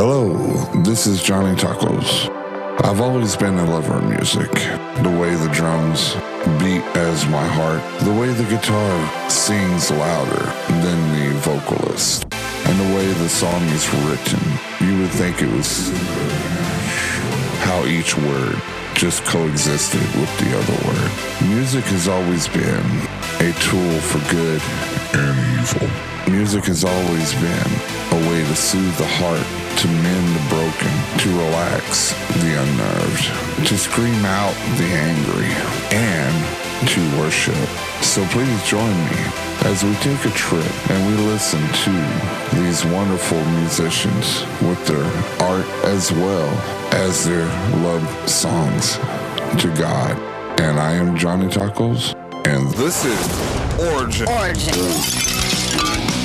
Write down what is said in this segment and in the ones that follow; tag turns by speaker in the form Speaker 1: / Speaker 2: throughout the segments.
Speaker 1: Hello, this is Johnny Tacos. I've always been a lover of music. The way the drums beat as my heart, the way the guitar sings louder than the vocalist, and the way the song is written. You would think it was how each word just coexisted with the other word. Music has always been a tool for good and evil. Music has always been a way to soothe the heart, to mend the broken, to relax the unnerved, to scream out the angry, and to worship. So please join me as we take a trip and we listen to these wonderful musicians with their art as well as their love songs to God. And I am Johnny Tacos, and this is Origin.
Speaker 2: Origin.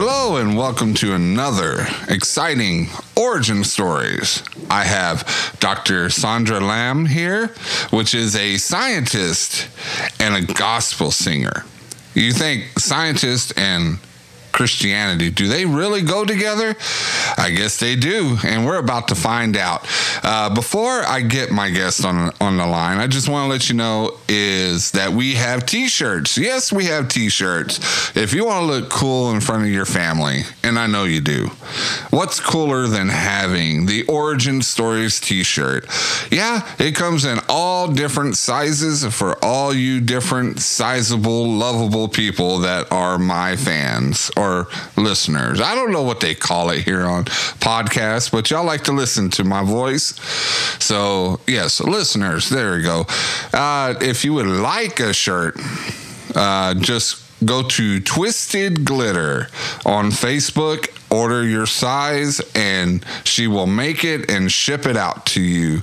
Speaker 1: Hello and welcome to another exciting origin stories. I have Dr. Sandra Lamb here, which is a scientist and a gospel singer. You think scientist and Christianity, do they really go together? I guess they do, and we're about to find out. Uh, before I get my guest on on the line, I just want to let you know is that we have T-shirts. Yes, we have T-shirts. If you want to look cool in front of your family, and I know you do, what's cooler than having the Origin Stories T-shirt? Yeah, it comes in all different sizes for all you different sizable, lovable people that are my fans or listeners. I don't know what they call it here on podcasts, but y'all like to listen to my voice. So, yes, listeners, there we go. Uh, if you would like a shirt, uh, just go to Twisted Glitter on Facebook, order your size, and she will make it and ship it out to you.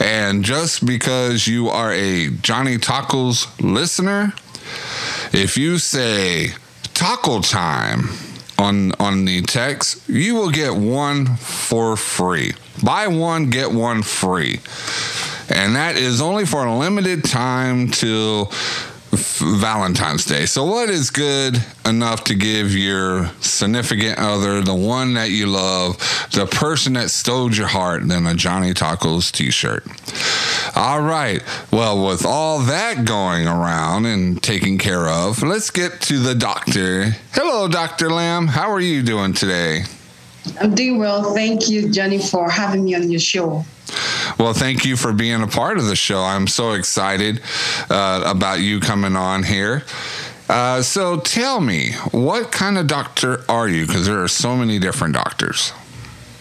Speaker 1: And just because you are a Johnny Tacos listener, if you say taco time on on the text, you will get one for free. Buy one, get one free. And that is only for a limited time till Valentine's Day. So, what is good enough to give your significant other, the one that you love, the person that stole your heart, than a Johnny Tacos t shirt? All right. Well, with all that going around and taken care of, let's get to the doctor. Hello, Dr. Lamb. How are you doing today?
Speaker 3: I'm doing well. Thank you, Johnny, for having me on your show.
Speaker 1: Well, thank you for being a part of the show. I'm so excited uh, about you coming on here. Uh, so tell me, what kind of doctor are you? Because there are so many different doctors.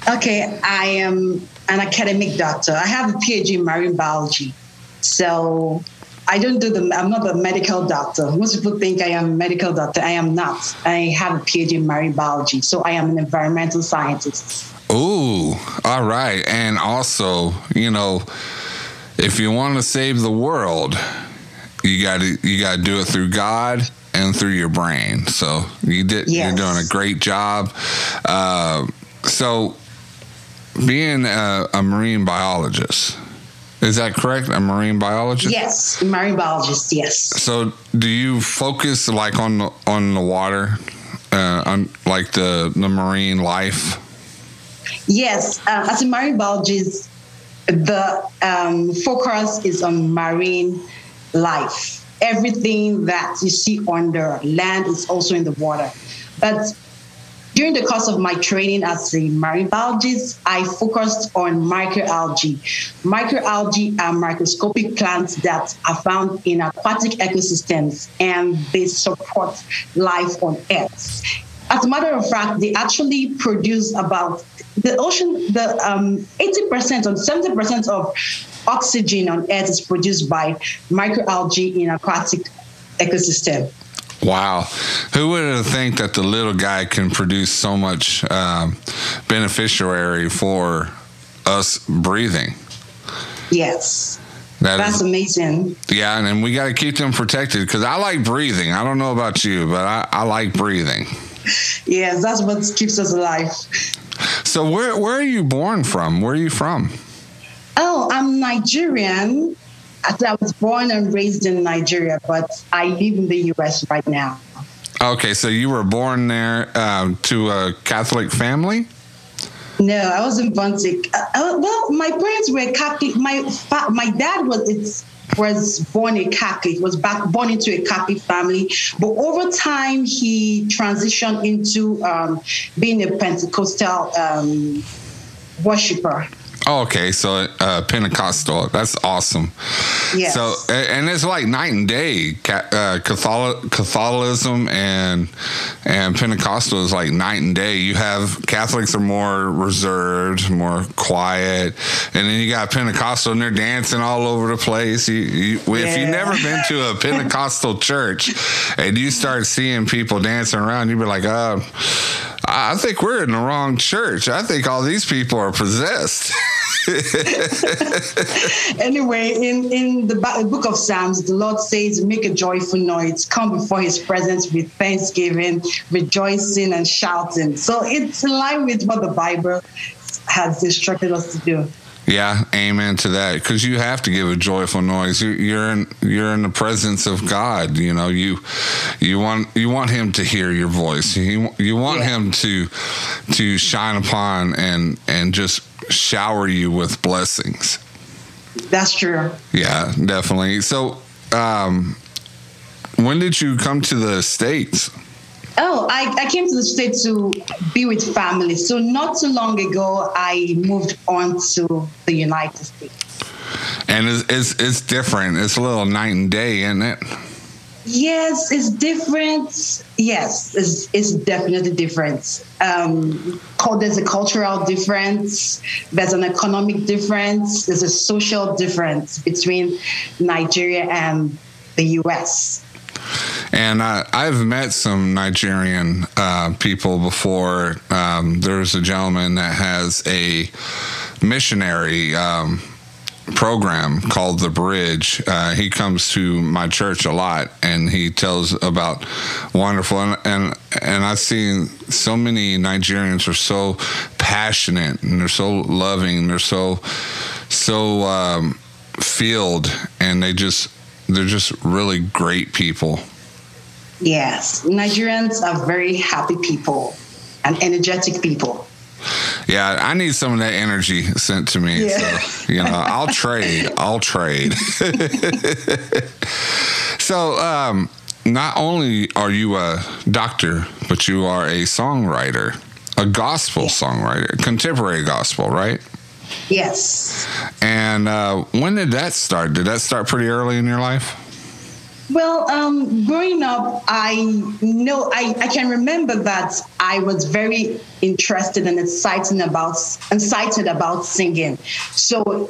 Speaker 3: Okay, I am an academic doctor. I have a PhD in marine biology. So I don't do the, I'm not a medical doctor. Most people think I am a medical doctor. I am not. I have a PhD in marine biology. So I am an environmental scientist.
Speaker 1: Ooh, all right. And also, you know, if you want to save the world, you got to you got to do it through God and through your brain. So you did.
Speaker 3: Yes.
Speaker 1: You're doing a great job. Uh, so, being a, a marine biologist, is that correct? A marine biologist?
Speaker 3: Yes, marine biologist. Yes.
Speaker 1: So, do you focus like on the, on the water, uh, on like the the marine life?
Speaker 3: Yes, uh, as a marine biologist, the um, focus is on marine life. Everything that you see on the land is also in the water. But during the course of my training as a marine biologist, I focused on microalgae. Microalgae are microscopic plants that are found in aquatic ecosystems and they support life on Earth. As a matter of fact, they actually produce about the ocean, the um, 80% or 70% of oxygen on Earth is produced by microalgae in aquatic ecosystem.
Speaker 1: Wow. Who would have think that the little guy can produce so much um, beneficiary for us breathing.
Speaker 3: Yes.
Speaker 1: That
Speaker 3: That's
Speaker 1: is,
Speaker 3: amazing.
Speaker 1: yeah, and, then we got to keep them protected because I like breathing. I don't know about you, but I, I like breathing.
Speaker 3: Yes, that's what keeps us alive.
Speaker 1: So where where are you born from? Where are you from?
Speaker 3: Oh, I'm Nigerian. I was born and raised in Nigeria, but I live in the US right now.
Speaker 1: Okay, so you were born there um, to a Catholic family.
Speaker 3: No, I wasn't born to. Uh, uh, well, my parents were Catholic. My my dad was it's, was born a Catholic. Was back born into a Catholic family, but over time he transitioned into um, being a Pentecostal um, worshiper.
Speaker 1: Oh, okay, so uh, Pentecostal. That's awesome.
Speaker 3: Yes.
Speaker 1: So, and it's like night and day. Uh, Catholicism and and Pentecostal is like night and day. You have Catholics are more reserved, more quiet, and then you got Pentecostal and they're dancing all over the place. You, you, If
Speaker 3: Yeah.
Speaker 1: you've never been to a Pentecostal church and you start seeing people dancing around, you'd be like, uh, I think we're in the wrong church. I think all these people are possessed.
Speaker 3: Anyway, in in the book of Psalms, the Lord says, "Make a joyful noise, come before His presence with thanksgiving, rejoicing and shouting." So it's in line with what the Bible has instructed us to do.
Speaker 1: Yeah, amen to that. Because you have to give a joyful noise. You- You're in you're in the presence of God. You know you you want you want Him to hear your voice. You you want
Speaker 3: Yeah.
Speaker 1: Him to to shine upon and and just shower you with blessings.
Speaker 3: That's true.
Speaker 1: Yeah, definitely. So, um, when did you come to the states?
Speaker 3: Oh, I, I came to the States to be with family. So not too long ago, I moved on to the United States.
Speaker 1: And it's, it's it's different. It's a little night and day, isn't it?
Speaker 3: Yes, it's different. Yes, it's, it's definitely different. Um, there's a cultural difference, there's an economic difference, there's a social difference between Nigeria and the US.
Speaker 1: And I, I've met some Nigerian uh, people before. Um, there's a gentleman that has a missionary um, program called The Bridge. Uh, he comes to my church a lot, and he tells about wonderful. And and, and I've seen so many Nigerians are so passionate and they're so loving. And they're so so um, filled, and they just they're just really great people.
Speaker 3: Yes, Nigerians are very happy people and energetic people.
Speaker 1: Yeah, I need some of that energy sent to me.
Speaker 3: Yeah.
Speaker 1: So, you know, I'll trade. I'll trade. so, um, not only are you a doctor, but you are a songwriter, a gospel songwriter, contemporary gospel, right?
Speaker 3: Yes.
Speaker 1: And uh, when did that start? Did that start pretty early in your life?
Speaker 3: Well, um, growing up, I know I, I can remember that I was very interested and excited about excited about singing. So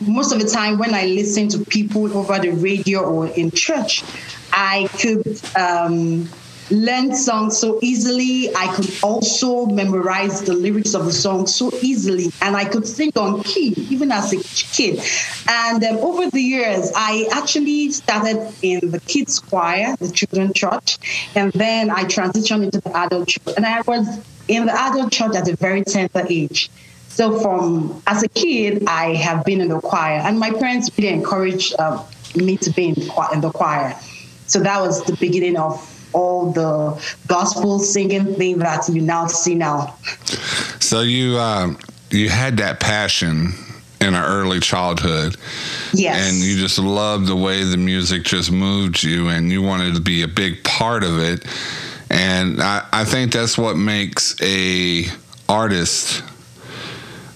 Speaker 3: most of the time when I listen to people over the radio or in church, I could um, learn songs so easily. I could also memorize the lyrics of the song so easily, and I could sing on key even as a kid. And um, over the years, I actually started in the kids choir, the children's church, and then I transitioned into the adult church. And I was in the adult church at a very tender age. So from as a kid, I have been in the choir, and my parents really encouraged uh, me to be in the choir. So that was the beginning of all the gospel singing thing that you now see now.
Speaker 1: So you um, you had that passion in our early childhood.
Speaker 3: Yes.
Speaker 1: and you just loved the way the music just moved you and you wanted to be a big part of it and i, I think that's what makes a artist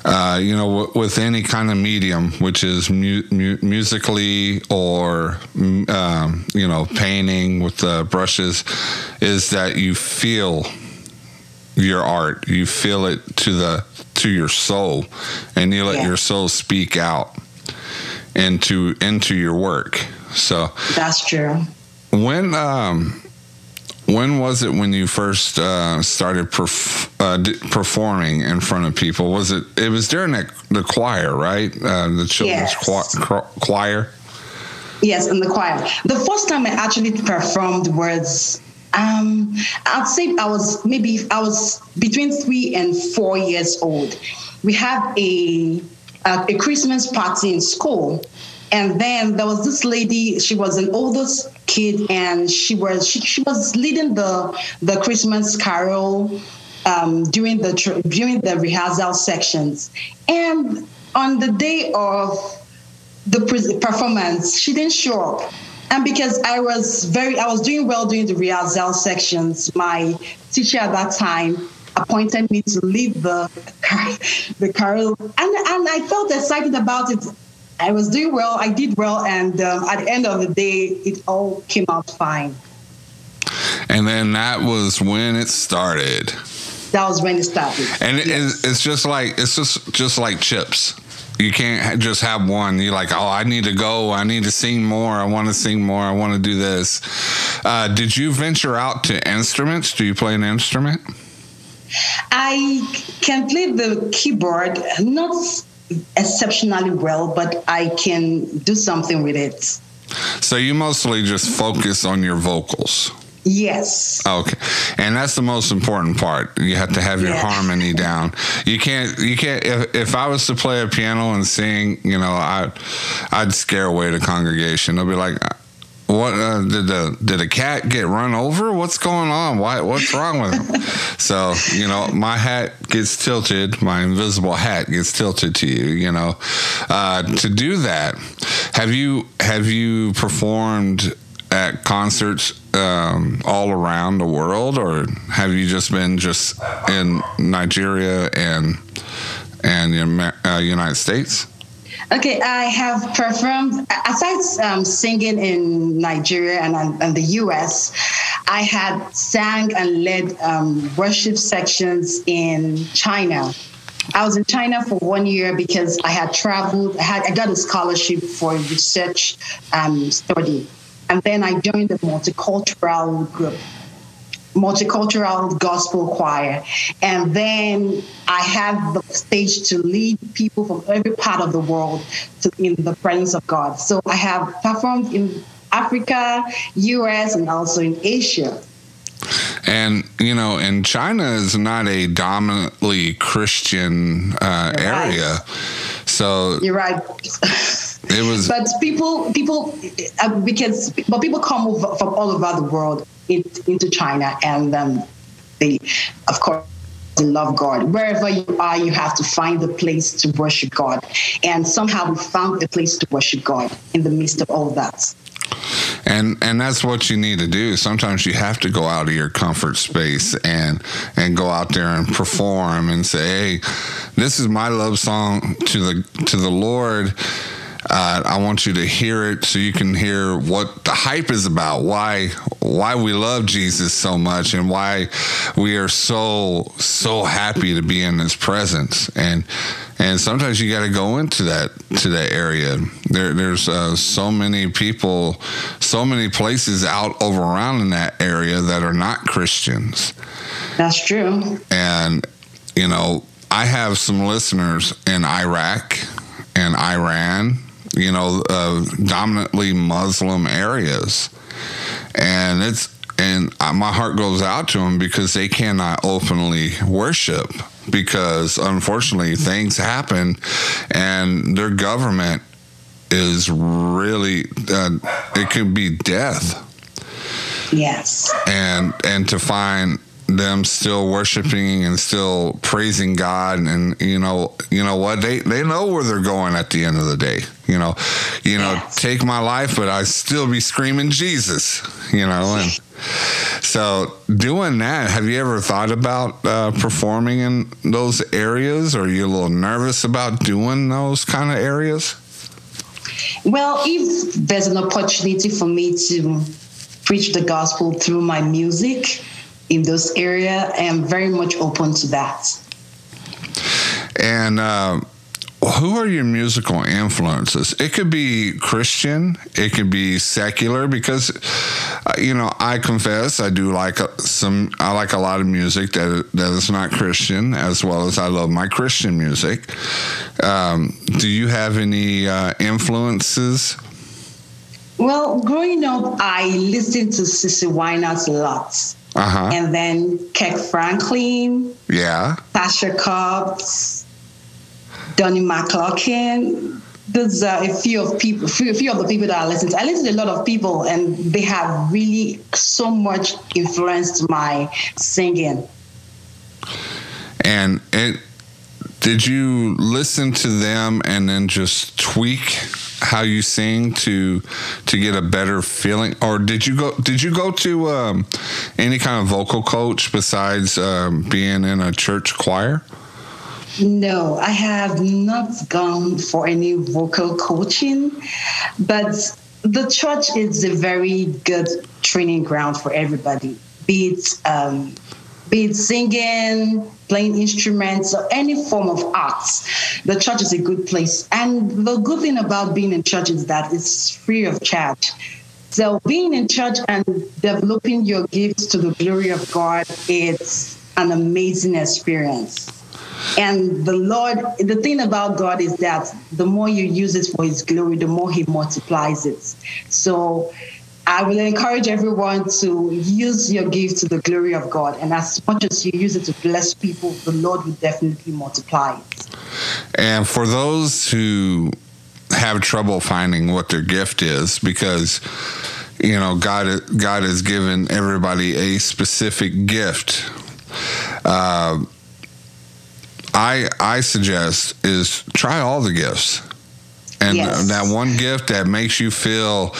Speaker 1: uh, you know w- with any kind of medium which is mu- mu- musically or um, you know painting with the brushes is that you feel your art you feel it to the to your soul and you let
Speaker 3: Yeah.
Speaker 1: your soul speak out into into your work so
Speaker 3: That's true.
Speaker 1: when um when was it when you first uh, started perf- uh, d- performing in front of people? Was it? It was during the, the choir, right? Uh, the children's
Speaker 3: Yes.
Speaker 1: choir, choir.
Speaker 3: Yes, in the choir. The first time I actually performed was, um, I'd say I was maybe I was between three and four years old. We had a a, a Christmas party in school, and then there was this lady. She was an oldest kid, and she was she, she was leading the the Christmas carol um, during the during the rehearsal sections, and on the day of the performance, she didn't show up. And because I was very, I was doing well during the rehearsal sections, my teacher at that time appointed me to lead the the carol, and and I felt excited about it. I was doing well, I did well, and um, at the end of the day, it all came out fine.
Speaker 1: And then that was when it started.
Speaker 3: That was when it started.
Speaker 1: And it,
Speaker 3: Yes.
Speaker 1: it's, just like it's just just like chips. You can't just have one. You're like, oh, I need to go. I need to sing more. I want to sing more. I want to do this. Uh, did you venture out to instruments? Do you play an instrument?
Speaker 3: I can play the keyboard, not exceptionally well, but I can do something with it.
Speaker 1: So you mostly just focus on your vocals.
Speaker 3: Yes.
Speaker 1: Okay, and that's the most important part. You have to have your
Speaker 3: Yeah.
Speaker 1: harmony down. You can't. You can't. If, if I was to play a piano and sing, you know, I, I'd scare away the congregation. They'll be like, "What uh, did the did a cat get run over? What's going on? Why? What's wrong with him?" so you know, my hat gets tilted. My invisible hat gets tilted to you. You know, uh, to do that, have you have you performed? at concerts um, all around the world, or have you just been just in Nigeria and and the uh, United States?
Speaker 3: Okay, I have performed, aside um, singing in Nigeria and, and the US, I had sang and led um, worship sections in China. I was in China for one year because I had traveled, I, had, I got a scholarship for research um, study. And then I joined the multicultural group multicultural gospel choir. And then I had the stage to lead people from every part of the world to in the presence of God. So I have performed in Africa, US, and also in Asia.
Speaker 1: And you know, and China is not a dominantly Christian uh,
Speaker 3: right.
Speaker 1: area, so
Speaker 3: You're right.
Speaker 1: it was.
Speaker 3: but people, people, uh, because but people come from all over the world in, into China, and um, they, of course. They love God. Wherever you are, you have to find a place to worship God. And somehow we found a place to worship God in the midst of all that.
Speaker 1: and and that's what you need to do sometimes you have to go out of your comfort space and and go out there and perform and say hey this is my love song to the to the lord uh, I want you to hear it so you can hear what the hype is about, why why we love Jesus so much, and why we are so so happy to be in His presence. And and sometimes you got to go into that to that area. There, there's uh, so many people, so many places out over around in that area that are not Christians
Speaker 3: That's true.
Speaker 1: and you know i have some listeners in iraq and iran you know uh, dominantly muslim areas and it's and my heart goes out to them because they cannot openly worship because unfortunately things happen and their government is really uh, it could be death
Speaker 3: Yes.
Speaker 1: and and to find them still worshiping and still praising God. And you know you know what? They they know where they're going at the end of the day. You know you know
Speaker 3: Yes.
Speaker 1: take my life but I still be screaming Jesus you know and so doing that have you ever thought about uh, performing in those areas? Or are you a little nervous about doing those kind of areas?
Speaker 3: Well, if there's an opportunity for me to preach the gospel through my music in those areas, I am very much open to that.
Speaker 1: And uh, who are your musical influences? It could be Christian, it could be secular, because uh, you know I confess I do like some. I like a lot of music that that is not Christian, as well as I love my Christian music. Um, do you have any uh, influences?
Speaker 3: Well, growing up, I listened to Winans a lot.
Speaker 1: Uh-huh.
Speaker 3: And then Kirk Franklin.
Speaker 1: Yeah.
Speaker 3: Tasha Cobbs. Donnie McClurkin. Those are a few of people, few, few of the people that I listen to. I listen to a lot of people, and they have really so much influenced my singing.
Speaker 1: And it, did you listen to them and then just tweak how you sing to to get a better feeling, or did you go did you go to um, any kind of vocal coach besides um, being in a church choir?
Speaker 3: No, I have not gone for any vocal coaching, but the church is a very good training ground for everybody, be it um, be it singing, playing instruments, or any form of arts. The church is a good place. And the good thing about being in church is that it's free of charge. So being in church and developing your gifts to the glory of God, it's an amazing experience. And the Lord, the thing about God is that the more you use it for His glory, the more He multiplies it. So I will encourage everyone to use your gift to the glory of God. And as much as you use it to bless people, the Lord will definitely multiply it.
Speaker 1: And for those who have trouble finding what their gift is, because you know God God has given everybody a specific gift. Uh, I I suggest is try all the gifts, and
Speaker 3: Yes.
Speaker 1: that one gift that makes you feel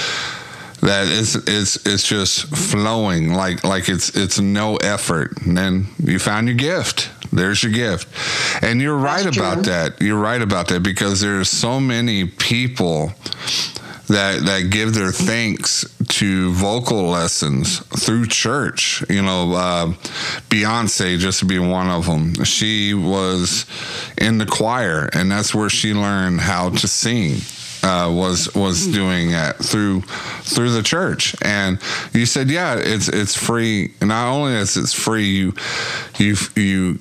Speaker 1: that it's it's it's just flowing like like it's it's no effort and then you found your gift there's your gift and you're right
Speaker 3: That's
Speaker 1: about
Speaker 3: true.
Speaker 1: that you're right about that because there's so many people that that give their thanks to vocal lessons through church. You know, uh, Beyonce just to be one of them. She was in the choir, and that's where she learned how to sing. Uh, was was doing that through through the church, and you said, yeah, it's it's free. Not only is it's free, you you you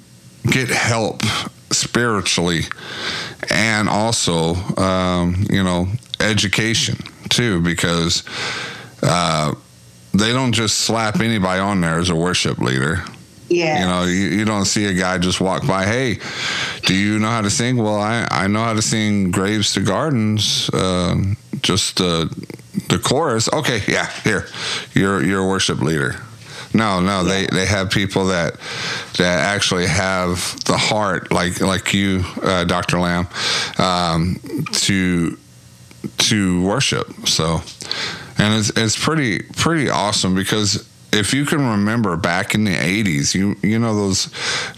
Speaker 1: get help spiritually and also um, you know education too because uh, they don't just slap anybody on there as a worship leader
Speaker 3: Yeah.
Speaker 1: you know you, you don't see a guy just walk by hey do you know how to sing? Well i, I know how to sing graves to gardens uh, just the the chorus. Okay yeah here. You're you're a worship leader. No, no, they, they have people that that actually have the heart, like like you, uh, Doctor Lamb, um, to to worship. So, and it's it's pretty pretty awesome because if you can remember back in the '80s, you you know those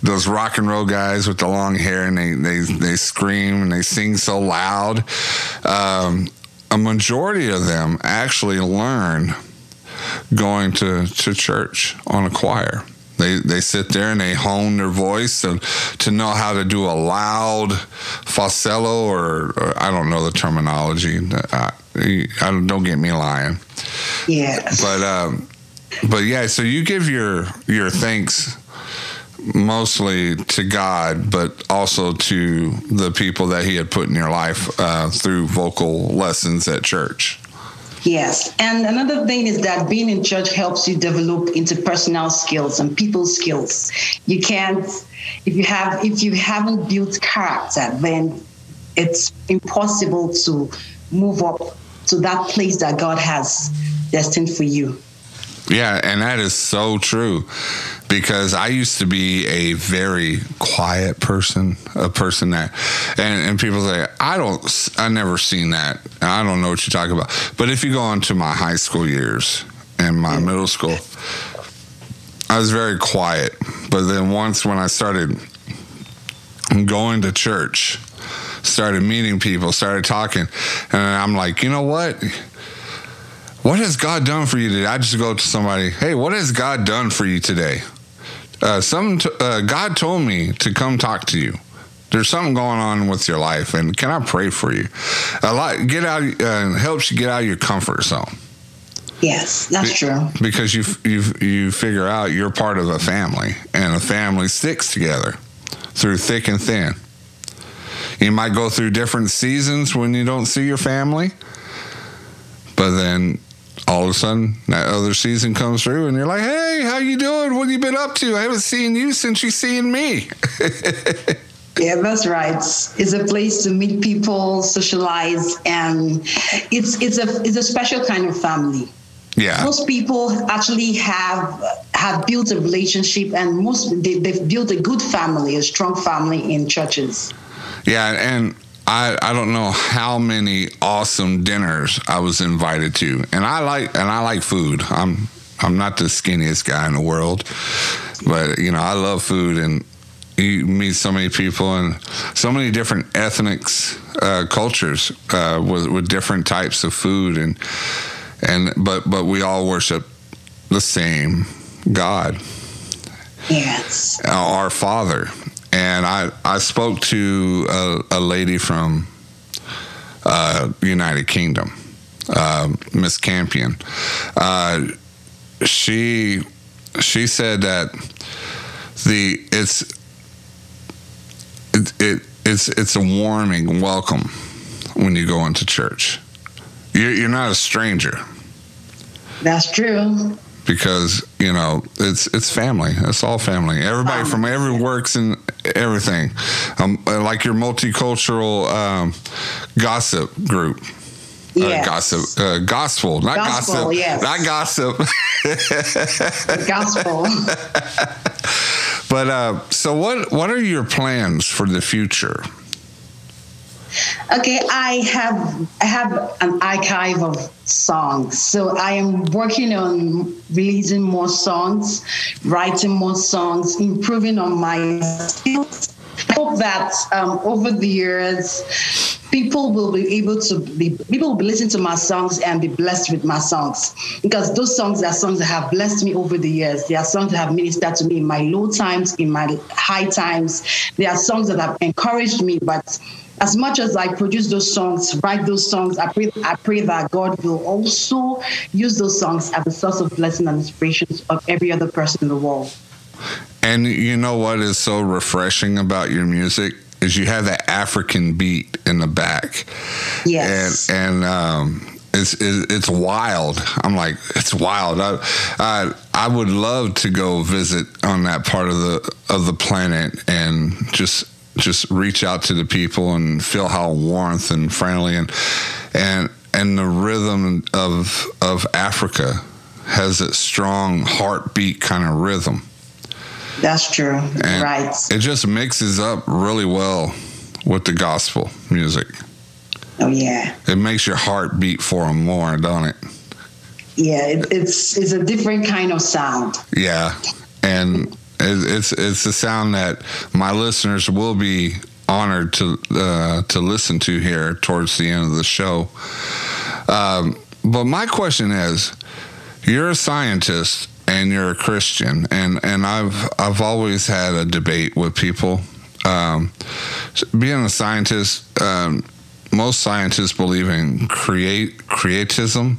Speaker 1: those rock and roll guys with the long hair and they they they scream and they sing so loud. Um, a majority of them actually learn going to, to church on a choir. They, they sit there and they hone their voice to, to know how to do a loud falsetto or, or I don't know the terminology. I, I don't, don't get me lying.
Speaker 3: Yes.
Speaker 1: But um, but yeah, so you give your your thanks mostly to God, but also to the people that He had put in your life uh, through vocal lessons at church.
Speaker 3: Yes. And another thing is that being in church helps you develop interpersonal skills and people skills. You can't if you have if you haven't built character, then it's impossible to move up to that place that God has destined for you.
Speaker 1: Yeah, and that is so true because I used to be a very quiet person, a person that, and, and people say, I don't, I never seen that. I don't know what you're talking about. But if you go into my high school years and my mm. middle school, I was very quiet. But then once when I started going to church, started meeting people, started talking, and I'm like, you know what? What has God done for you today? I just go to somebody, hey, what has God done for you today? Uh, some t- uh, God told me to come talk to you. there's something going on with your life, and can I pray for you? A lot get out uh, helps you get out of your comfort zone.
Speaker 3: Yes, that's Be- true.
Speaker 1: Because you you you figure out you're part of a family, and a family sticks together through thick and thin. You might go through different seasons when you don't see your family, but then all of a sudden that other season comes through and you're like, "Hey, how you doing? What have you been up to? I haven't seen you since you seen me."
Speaker 3: Yeah, that's right. It's a place to meet people, socialize, and it's it's a it's a special kind of family.
Speaker 1: Yeah.
Speaker 3: Most people actually have have built a relationship, and most they, they've built a good family, a strong family in churches.
Speaker 1: Yeah, and I, I don't know how many awesome dinners I was invited to, and I like and I like food. I'm I'm not the skinniest guy in the world, but you know I love food, and you meet so many people and so many different ethnics, uh, cultures uh, with, with different types of food, and and but but we all worship the same God.
Speaker 3: Yes,
Speaker 1: our Father. And I I spoke to a, a lady from uh, United Kingdom, uh, Miss Campion. Uh, she she said that the it's it, it it's it's a warming welcome when you go into church. You're, you're not a stranger.
Speaker 3: That's true.
Speaker 1: Because you know it's it's family. It's all family. Everybody from every works and everything. Um, like your multicultural um, gossip group. Uh, yes. Uh, gossip, uh, gospel, not gospel, gossip, yes. not gossip.
Speaker 3: gospel.
Speaker 1: But uh, so, what what are your plans for the future?
Speaker 3: Okay, I have I have an archive of songs. So I am working on releasing more songs, writing more songs, improving on my skills. I hope that um, over the years people will be able to be people will be listening to my songs and be blessed with my songs because those songs are songs that have blessed me over the years they are songs that have ministered to me in my low times in my high times they are songs that have encouraged me but as much as I produce those songs, write those songs, I pray, I pray that God will also use those songs as a source of blessing and inspiration of every other person in the world.
Speaker 1: And you know what is so refreshing about your music? is you have that African beat in the back.
Speaker 3: Yes.
Speaker 1: And, and um, it's, it's wild. I'm like, it's wild. I, I, I would love to go visit on that part of the of the planet and just just reach out to the people and feel how warmth and friendly and and and the rhythm of of Africa has a strong heartbeat kind of rhythm.
Speaker 3: That's true. And right.
Speaker 1: It just mixes up really well with the gospel music.
Speaker 3: Oh yeah.
Speaker 1: It makes your heart beat for them more, don't it?
Speaker 3: Yeah, it, it's it's a different kind of sound.
Speaker 1: Yeah, and it's it's a sound that my listeners will be honored to uh, to listen to here towards the end of the show. Um, but my question is, you're a scientist and you're a Christian, and and I've I've always had a debate with people. Um, being a scientist, um, most scientists believe in create creatism,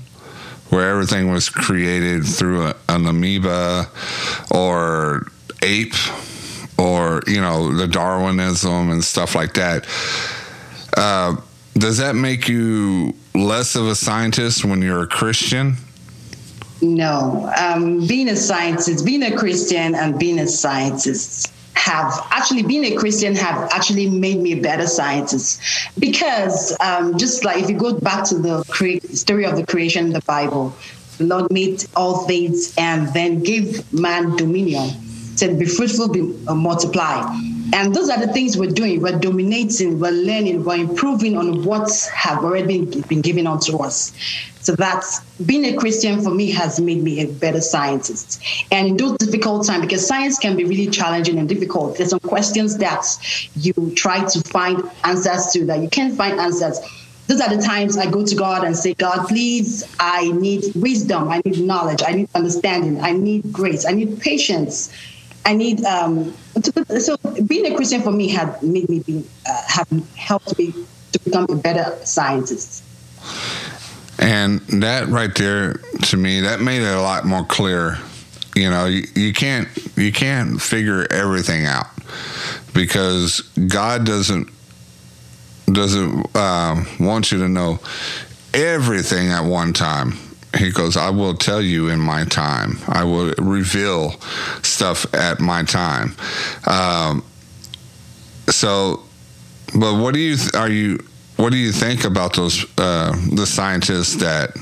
Speaker 1: where everything was created through a, an amoeba or ape, or you know the Darwinism and stuff like that. Uh, does that make you less of a scientist when you're a Christian?
Speaker 3: No, um, being a scientist, being a Christian, and being a scientist have actually being a Christian have actually made me a better scientist because um, just like if you go back to the cre- story of the creation in the Bible, the Lord made all things and then gave man dominion, said, "Be fruitful, be uh, multiply." And those are the things we're doing. We're dominating, we're learning, we're improving on what have already been, been given unto us. So that's being a Christian for me has made me a better scientist. And in those difficult times, because science can be really challenging and difficult, there's some questions that you try to find answers to that you can't find answers. Those are the times I go to God and say, God, please, I need wisdom, I need knowledge, I need understanding, I need grace, I need patience I need um, to, so being a Christian for me had made me be uh, have helped me to become a better scientist.
Speaker 1: And that right there, to me, that made it a lot more clear. You know, you, you can't you can't figure everything out because God doesn't doesn't uh, want you to know everything at one time. He goes, I will tell you in my time. I will reveal stuff at my time. Um, so, but what do you are you what do you think about those uh, the scientists that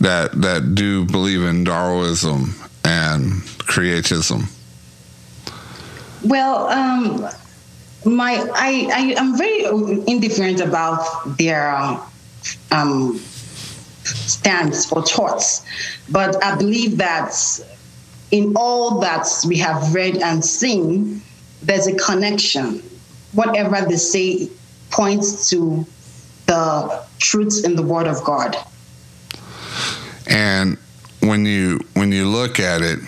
Speaker 1: that that do believe in Darwinism and creatism?
Speaker 3: Well, um, my I, I am very indifferent about their um, stance or thoughts, but I believe that in all that we have read and seen, there's a connection. Whatever they say points to the truths in the Word of God.
Speaker 1: And when you when you look at it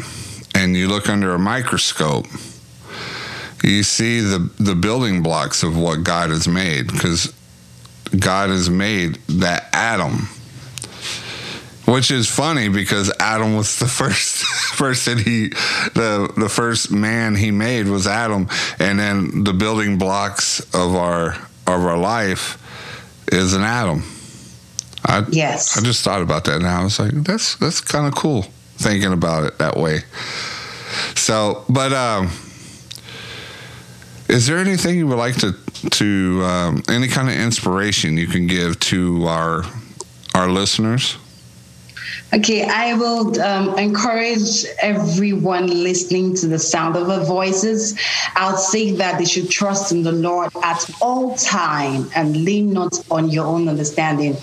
Speaker 1: and you look under a microscope, you see the the building blocks of what God has made because God has made that atom. Which is funny because Adam was the first person he the the first man he made was Adam and then the building blocks of our of our life is an atom. I,
Speaker 3: yes.
Speaker 1: I just thought about that now. I was like, that's that's kind of cool thinking about it that way. So, but um, is there anything you would like to to um, any kind of inspiration you can give to our our listeners?
Speaker 3: Okay, I will um, encourage everyone listening to the sound of our voices. I'll say that they should trust in the Lord at all time and lean not on your own understanding.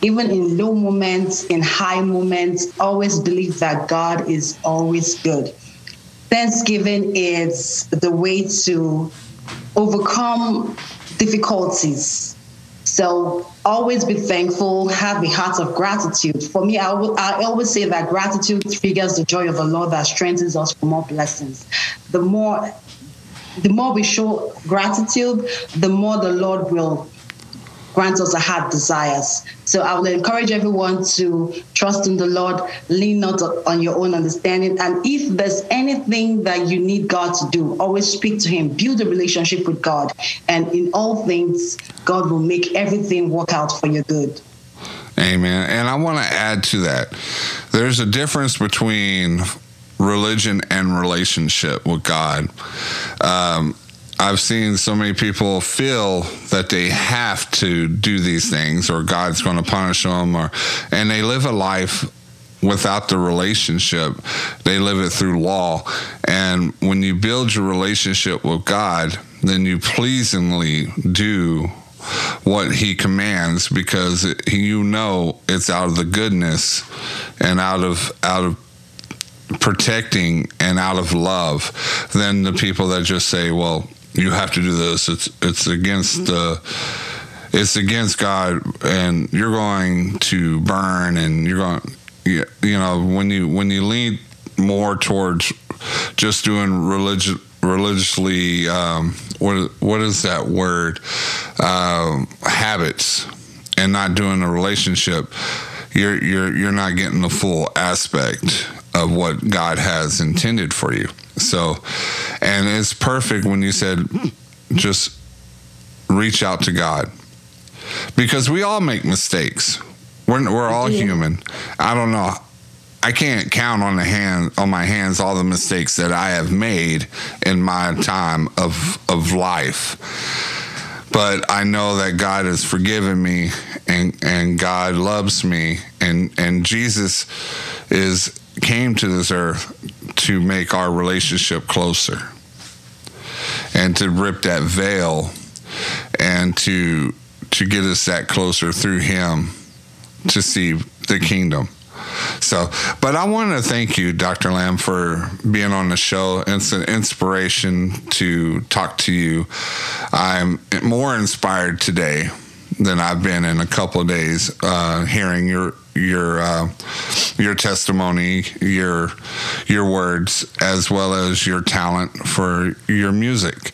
Speaker 3: Even in low moments, in high moments, always believe that God is always good. Thanksgiving is the way to overcome difficulties. So always be thankful, have a heart of gratitude. For me, I, always say that gratitude triggers the joy of the Lord that strengthens us for more blessings. The more the more we show gratitude, the more the Lord will grant us our heart desires. So I will encourage everyone to trust in the Lord, lean not on your own understanding. And if there's anything that you need God to do, always speak to Him, build a relationship with God. And in all things, God will make everything work out for your good.
Speaker 1: Amen. And I want to add to that there's a difference between religion and relationship with God. Um, I've seen so many people feel that they have to do these things or God's going to punish them or and they live a life without the relationship. They live it through law. And when you build your relationship with God then you pleasingly do what he commands because you know it's out of the goodness and out of out of protecting and out of love than the people that just say well you have to do this. It's it's against the it's against God, and you're going to burn, and you're going, you, you know, when you when you lean more towards just doing religious religiously um, what what is that word? Um, habits and not doing a relationship you're you're you're not getting the full aspect of what God has intended for you so, and it's perfect when you said just reach out to God because we all make mistakes. We're, we're all yeah. human. I don't know. I can't count on the hand on my hands all the mistakes that I have made in my time of of life. But I know that God has forgiven me and and God loves me and and Jesus is came to this earth to make our relationship closer and to rip that veil and to to get us that closer through him to see the kingdom. So, but I want to thank you, Dr. Lamb, for being on the show. It's an inspiration to talk to you. I'm more inspired today than I've been in a couple of days uh, hearing your your uh, your testimony, your your words, as well as your talent for your music.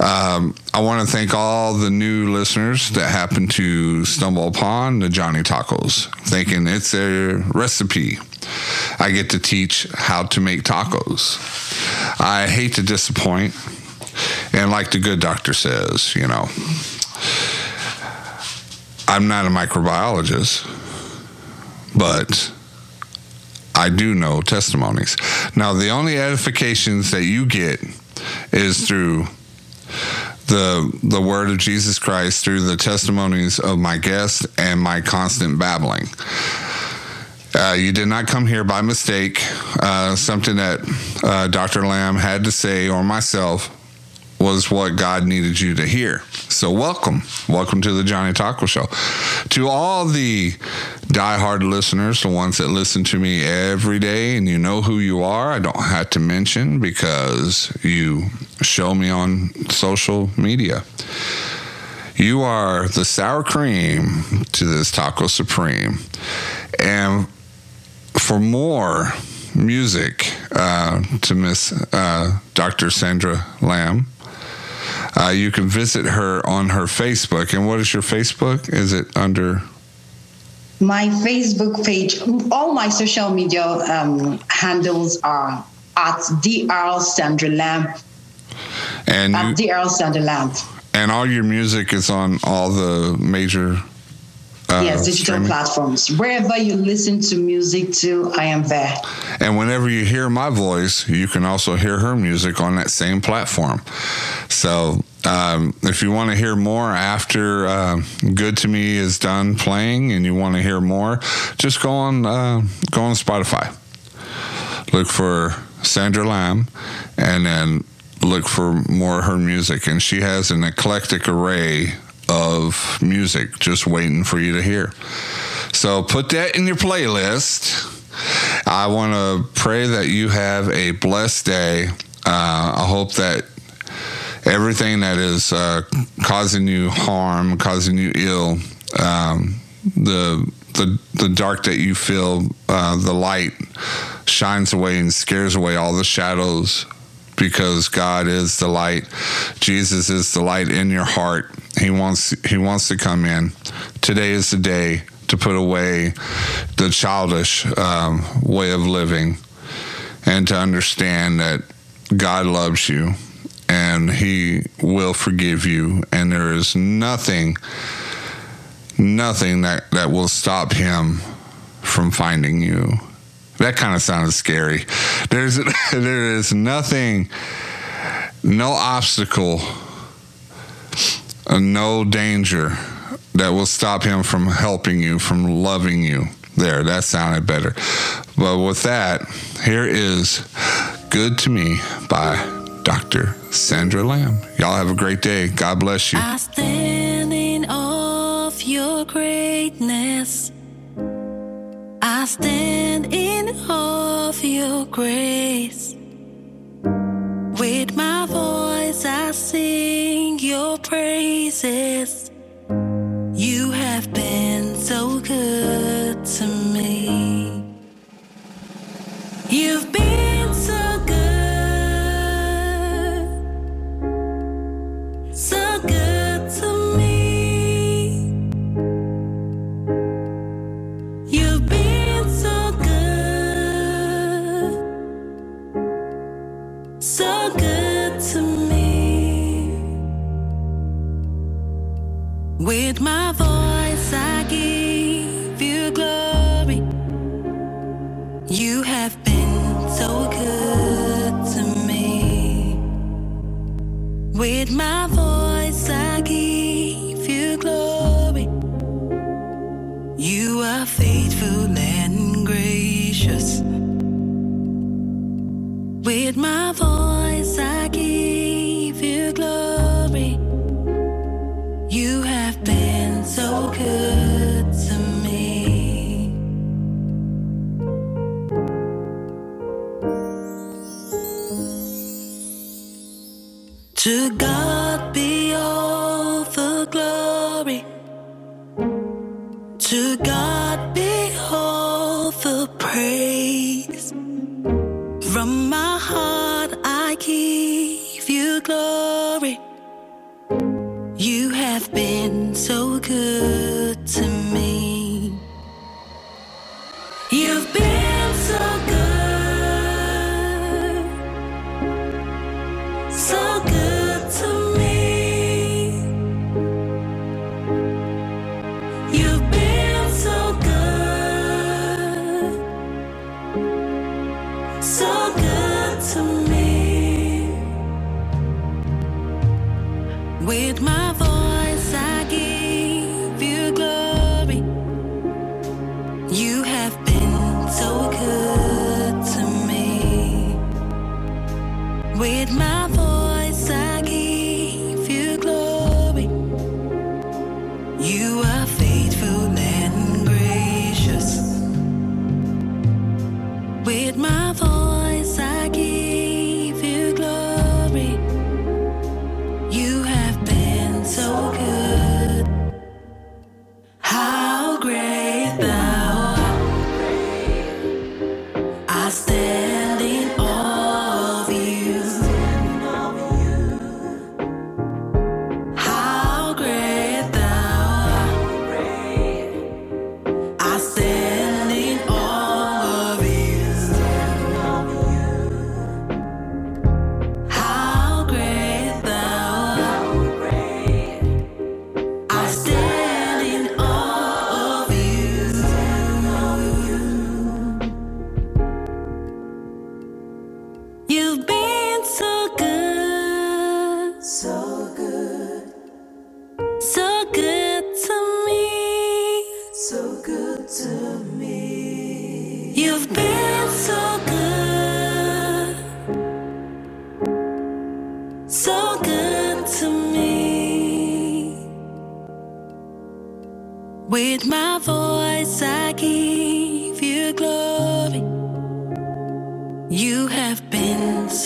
Speaker 1: Um, I want to thank all the new listeners that happen to stumble upon the Johnny Tacos, thinking it's a recipe. I get to teach how to make tacos. I hate to disappoint, and like the good doctor says, you know, I'm not a microbiologist, but I do know testimonies. Now, the only edifications that you get is through the the word of Jesus Christ through the testimonies of my guests and my constant babbling. Uh, you did not come here by mistake. Uh, something that uh, Dr. Lamb had to say, or myself, was what God needed you to hear. So, welcome. Welcome to the Johnny Taco Show. To all the die-hard listeners, the ones that listen to me every day, and you know who you are, I don't have to mention because you show me on social media. You are the sour cream to this Taco Supreme. And for more music uh, to Miss uh, Dr. Sandra Lamb, uh, you can visit her on her Facebook. And what is your Facebook? Is it under?
Speaker 3: My Facebook page, all my social media um, handles are at Dr. Sandra Lamb.
Speaker 1: And
Speaker 3: at
Speaker 1: you,
Speaker 3: Dr. Sandra Lamb.
Speaker 1: And all your music is on all the major.
Speaker 3: Uh, yes, digital streaming. platforms. Wherever you listen to music to, I am there.
Speaker 1: And whenever you hear my voice, you can also hear her music on that same platform. So um, if you want to hear more after uh, "Good to Me" is done playing, and you want to hear more, just go on uh, go on Spotify. Look for Sandra Lamb, and then look for more of her music. And she has an eclectic array of music just waiting for you to hear. So put that in your playlist. I want to pray that you have a blessed day. Uh, I hope that everything that is uh, causing you harm, causing you ill, um, the the the dark that you feel, uh, the light shines away and scares away all the shadows because God is the light. Jesus is the light in your heart. He wants he wants to come in. Today is the day to put away the childish um, way of living and to understand that God loves you and he will forgive you and there is nothing nothing that that will stop him from finding you that kind of sounded scary. There's there is nothing, no obstacle, no danger that will stop him from helping you, from loving you. There, that sounded better. But with that, here is Good to Me by Dr. Sandra Lamb. Y'all have a great day. God bless you.
Speaker 4: I stand in awe of your greatness. I stand in awe of your grace. With my voice, I sing your praises. With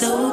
Speaker 4: so.